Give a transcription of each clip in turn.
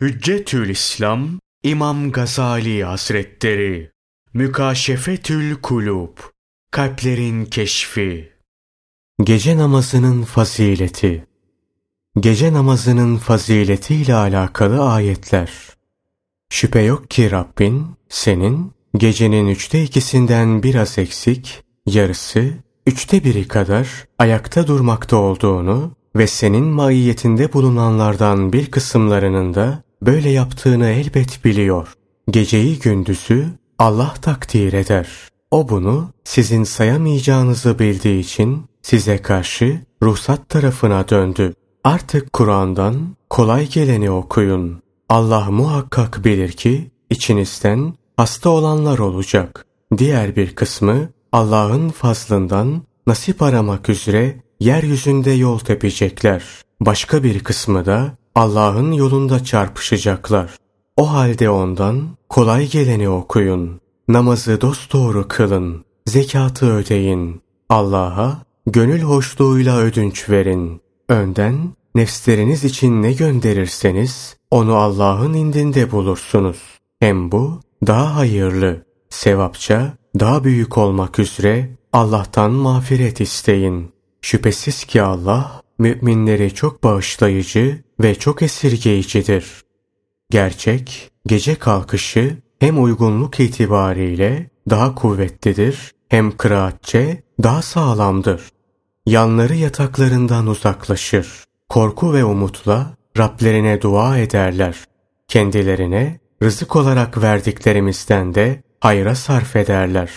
Hüccetül İslam İmam Gazali Hazretleri. Mükaşefetül Kulub Kalplerin Keşfi. Gece namazının fazileti. Gece namazının fazileti ile alakalı ayetler. Şüphe yok ki Rabbin senin gecenin üçte ikisinden biraz eksik, yarısı, üçte biri kadar ayakta durmakta olduğunu ve senin maiyetinde bulunanlardan bir kısımlarının da böyle yaptığını elbet biliyor. Geceyi gündüzü Allah takdir eder. O bunu sizin sayamayacağınızı bildiği için size karşı ruhsat tarafına döndü. Artık Kur'an'dan kolay geleni okuyun. Allah muhakkak bilir ki içinizden hasta olanlar olacak. Diğer bir kısmı Allah'ın fazlından nasip aramak üzere yeryüzünde yol tepecekler. Başka bir kısmı da Allah'ın yolunda çarpışacaklar. O halde ondan kolay geleni okuyun. Namazı dosdoğru kılın. Zekatı ödeyin. Allah'a gönül hoşluğuyla ödünç verin. Önden nefsleriniz için ne gönderirseniz onu Allah'ın indinde bulursunuz. Hem bu daha hayırlı, sevapça daha büyük olmak üzere Allah'tan mağfiret isteyin. Şüphesiz ki Allah müminleri çok bağışlayıcı ve çok esirgeyicidir. Gerçek, gece kalkışı hem uygunluk itibariyle daha kuvvetlidir hem kıraatçe daha sağlamdır. Yanları yataklarından uzaklaşır. Korku ve umutla Rablerine dua ederler. Kendilerine rızık olarak verdiklerimizden de hayra sarf ederler.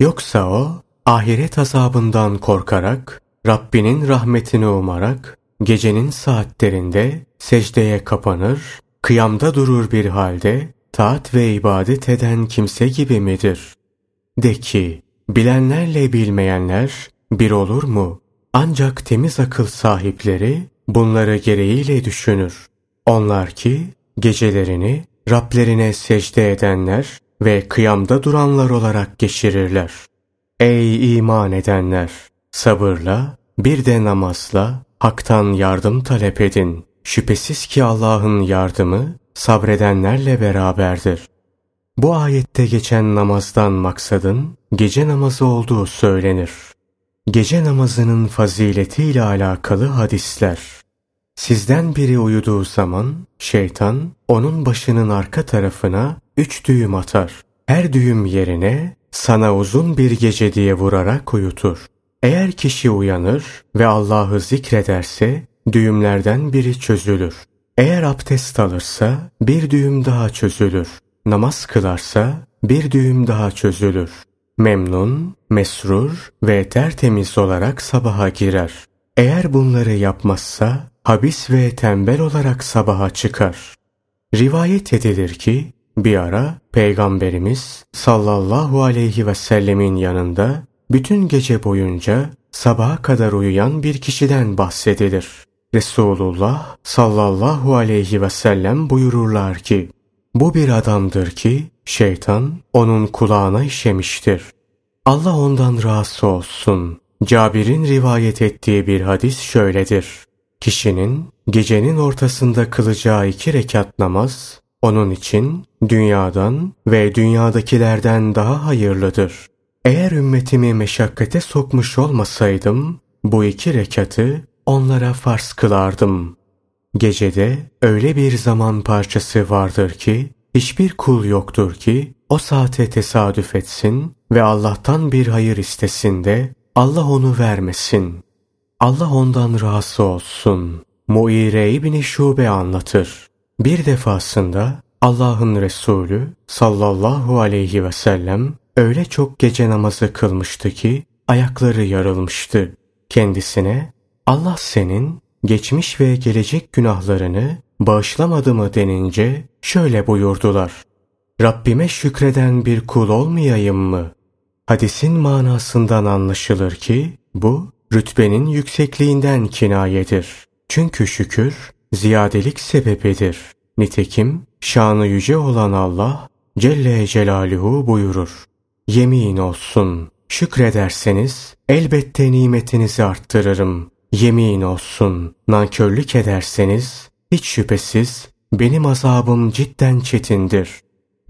Yoksa o ahiret azabından korkarak Rabbinin rahmetini umarak gecenin saatlerinde secdeye kapanır, kıyamda durur bir halde taat ve ibadet eden kimse gibi midir? De ki, bilenlerle bilmeyenler bir olur mu? Ancak temiz akıl sahipleri bunları gereğiyle düşünür. Onlar ki gecelerini Rablerine secde edenler ve kıyamda duranlar olarak geçirirler. Ey iman edenler! Sabırla, bir de namazla haktan yardım talep edin. Şüphesiz ki Allah'ın yardımı sabredenlerle beraberdir. Bu ayette geçen namazdan maksadın gece namazı olduğu söylenir. Gece namazının faziletiyle alakalı hadisler. Sizden biri uyuduğu zaman şeytan onun başının arka tarafına üç düğüm atar. Her düğüm yerine sana uzun bir gece diye vurarak uyutur. Eğer kişi uyanır ve Allah'ı zikrederse düğümlerden biri çözülür. Eğer abdest alırsa bir düğüm daha çözülür. Namaz kılarsa bir düğüm daha çözülür. Memnun, mesrur ve tertemiz olarak sabaha girer. Eğer bunları yapmazsa habis ve tembel olarak sabaha çıkar. Rivayet edilir ki bir ara Peygamberimiz sallallahu aleyhi ve sellemin yanında bütün gece boyunca sabaha kadar uyuyan bir kişiden bahsedilir. Resulullah sallallahu aleyhi ve sellem buyururlar ki, bu bir adamdır ki şeytan onun kulağına işemiştir. Allah ondan razı olsun. Cabir'in rivayet ettiği bir hadis şöyledir. Kişinin gecenin ortasında kılacağı iki rekat namaz, onun için dünyadan ve dünyadakilerden daha hayırlıdır. Eğer ümmetimi meşakkate sokmuş olmasaydım, bu iki rekatı onlara farz kılardım. Gecede öyle bir zaman parçası vardır ki, hiçbir kul yoktur ki, o saate tesadüf etsin ve Allah'tan bir hayır istesin de, Allah onu vermesin. Allah ondan razı olsun. Muire İbni Şube anlatır. Bir defasında Allah'ın Resulü sallallahu aleyhi ve sellem öyle çok gece namazı kılmıştı ki ayakları yarılmıştı. Kendisine Allah senin geçmiş ve gelecek günahlarını bağışlamadı mı denince şöyle buyurdular. Rabbime şükreden bir kul olmayayım mı? Hadisin manasından anlaşılır ki bu rütbenin yüksekliğinden kinayedir. Çünkü şükür ziyadelik sebebidir. Nitekim şanı yüce olan Allah Celle Celaluhu buyurur. Yemin olsun şükrederseniz elbette nimetinizi arttırırım. Yemin olsun nankörlük ederseniz hiç şüphesiz benim azabım cidden çetindir.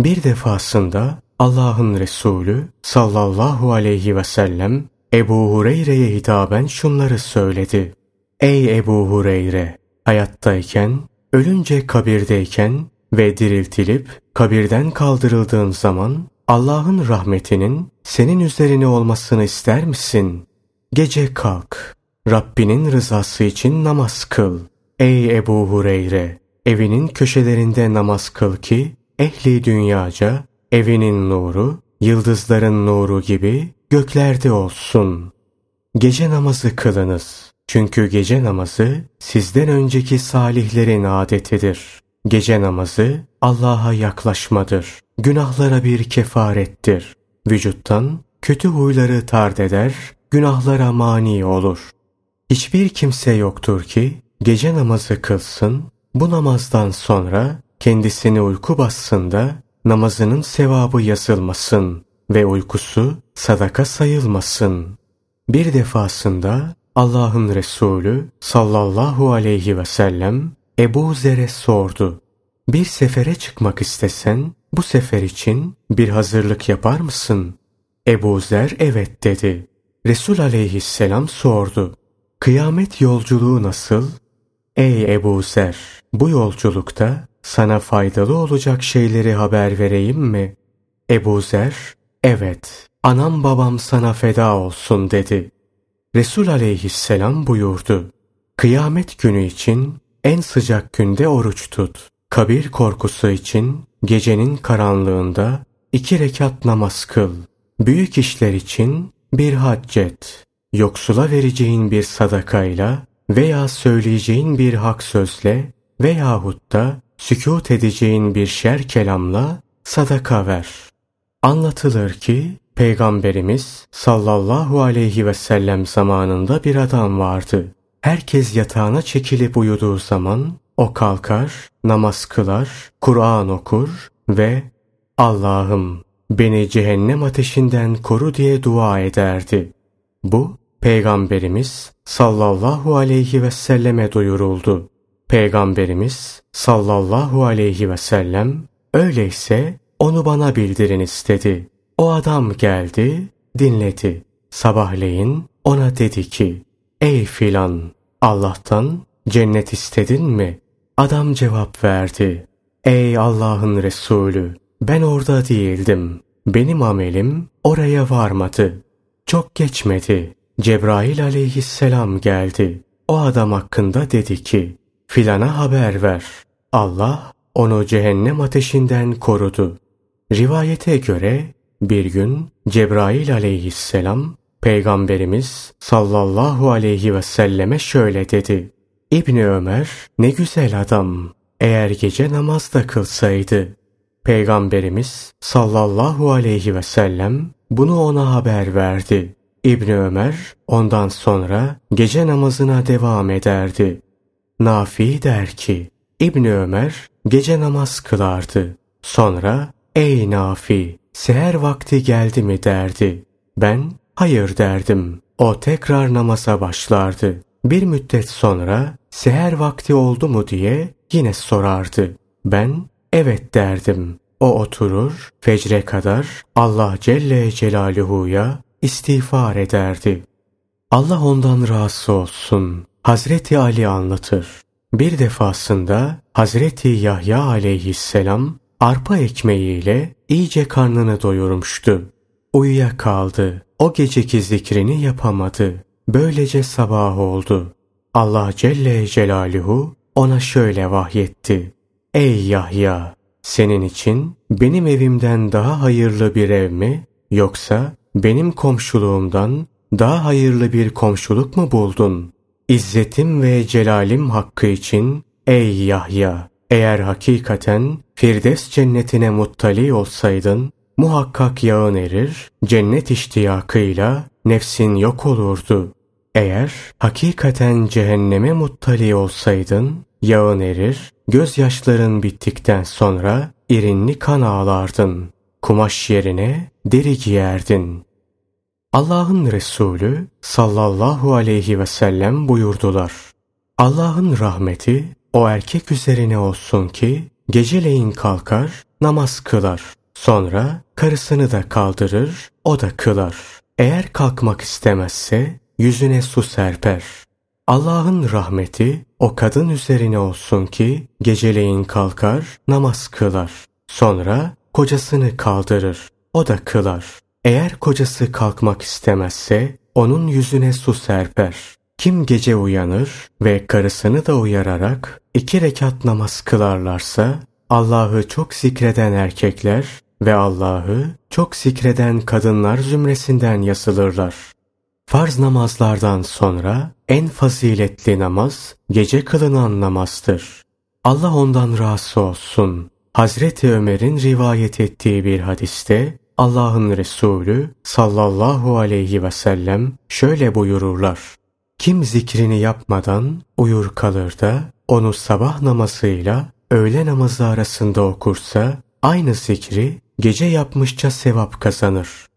Bir defasında Allah'ın Resulü sallallahu aleyhi ve sellem Ebu Hureyre'ye hitaben şunları söyledi. Ey Ebu Hureyre! Hayattayken, ölünce kabirdeyken ve diriltilip kabirden kaldırıldığın zaman Allah'ın rahmetinin senin üzerine olmasını ister misin? Gece kalk, Rabbinin rızası için namaz kıl. Ey Ebu Hureyre! Evinin köşelerinde namaz kıl ki, ehli dünyaca, evinin nuru, yıldızların nuru gibi göklerde olsun. Gece namazı kılınız. Çünkü gece namazı sizden önceki salihlerin adetidir. Gece namazı Allah'a yaklaşmadır. Günahlara bir kefarettir. Vücuttan kötü huyları tard eder, günahlara mani olur. Hiçbir kimse yoktur ki gece namazı kılsın, bu namazdan sonra kendisini uyku bassın da namazının sevabı yazılmasın ve uykusu sadaka sayılmasın. Bir defasında Allah'ın Resulü sallallahu aleyhi ve sellem Ebu Zer'e sordu. Bir sefere çıkmak istesen bu sefer için bir hazırlık yapar mısın? Ebu Zer evet dedi. Resul aleyhisselam sordu. Kıyamet yolculuğu nasıl? Ey Ebu Zer! Bu yolculukta sana faydalı olacak şeyleri haber vereyim mi? Ebu Zer, evet, anam babam sana feda olsun dedi. Resul aleyhisselam buyurdu. Kıyamet günü için en sıcak günde oruç tut. Kabir korkusu için gecenin karanlığında iki rekat namaz kıl. Büyük işler için bir haccet. Yoksula vereceğin bir sadakayla veya söyleyeceğin bir hak sözle veyahut da sükût edeceğin bir şer kelamla sadaka ver. Anlatılır ki Peygamberimiz sallallahu aleyhi ve sellem zamanında bir adam vardı. Herkes yatağına çekilip uyuduğu zaman o kalkar, namaz kılar, Kur'an okur ve Allah'ım beni cehennem ateşinden koru diye dua ederdi. Bu Peygamberimiz sallallahu aleyhi ve selleme duyuruldu. Peygamberimiz sallallahu aleyhi ve sellem öyleyse onu bana bildirin istedi. O adam geldi, dinledi. Sabahleyin ona dedi ki, Ey filan, Allah'tan cennet istedin mi? Adam cevap verdi. Ey Allah'ın Resulü, ben orada değildim. Benim amelim oraya varmadı. Çok geçmedi. Cebrail aleyhisselam geldi. O adam hakkında dedi ki, filana haber ver. Allah onu cehennem ateşinden korudu. Rivayete göre bir gün Cebrail aleyhisselam Peygamberimiz sallallahu aleyhi ve selleme şöyle dedi. İbni Ömer ne güzel adam. Eğer gece namaz da kılsaydı. Peygamberimiz sallallahu aleyhi ve sellem bunu ona haber verdi. İbni Ömer ondan sonra gece namazına devam ederdi. Nafi der ki, İbni Ömer gece namaz kılardı. Sonra ey Nafi seher vakti geldi mi derdi. Ben hayır derdim. O tekrar namaza başlardı. Bir müddet sonra seher vakti oldu mu diye yine sorardı. Ben evet derdim. O oturur fecre kadar Allah Celle Celaluhu'ya istiğfar ederdi. Allah ondan razı olsun. Hazreti Ali anlatır. Bir defasında Hazreti Yahya aleyhisselam arpa ekmeğiyle iyice karnını doyurmuştu. Uyuya kaldı. O geceki zikrini yapamadı. Böylece sabah oldu. Allah Celle Celaluhu ona şöyle vahyetti. Ey Yahya! Senin için benim evimden daha hayırlı bir ev mi yoksa benim komşuluğumdan daha hayırlı bir komşuluk mu buldun? İzzetim ve celalim hakkı için ey Yahya! Eğer hakikaten Firdevs cennetine muttali olsaydın, muhakkak yağın erir, cennet iştiyakıyla nefsin yok olurdu. Eğer hakikaten cehenneme muttali olsaydın, yağın erir, gözyaşların bittikten sonra irinli kan ağlardın. Kumaş yerine deri giyerdin. Allah'ın Resulü sallallahu aleyhi ve sellem buyurdular. Allah'ın rahmeti o erkek üzerine olsun ki geceleyin kalkar, namaz kılar. Sonra karısını da kaldırır, o da kılar. Eğer kalkmak istemezse yüzüne su serper. Allah'ın rahmeti o kadın üzerine olsun ki geceleyin kalkar, namaz kılar. Sonra kocasını kaldırır, o da kılar. Eğer kocası kalkmak istemezse onun yüzüne su serper. Kim gece uyanır ve karısını da uyararak iki rekat namaz kılarlarsa Allah'ı çok zikreden erkekler ve Allah'ı çok zikreden kadınlar zümresinden yazılırlar. Farz namazlardan sonra en faziletli namaz gece kılınan namazdır. Allah ondan razı olsun. Hazreti Ömer'in rivayet ettiği bir hadiste Allah'ın Resulü sallallahu aleyhi ve sellem şöyle buyururlar. Kim zikrini yapmadan uyur kalır da onu sabah namazıyla öğle namazı arasında okursa aynı zikri gece yapmışça sevap kazanır.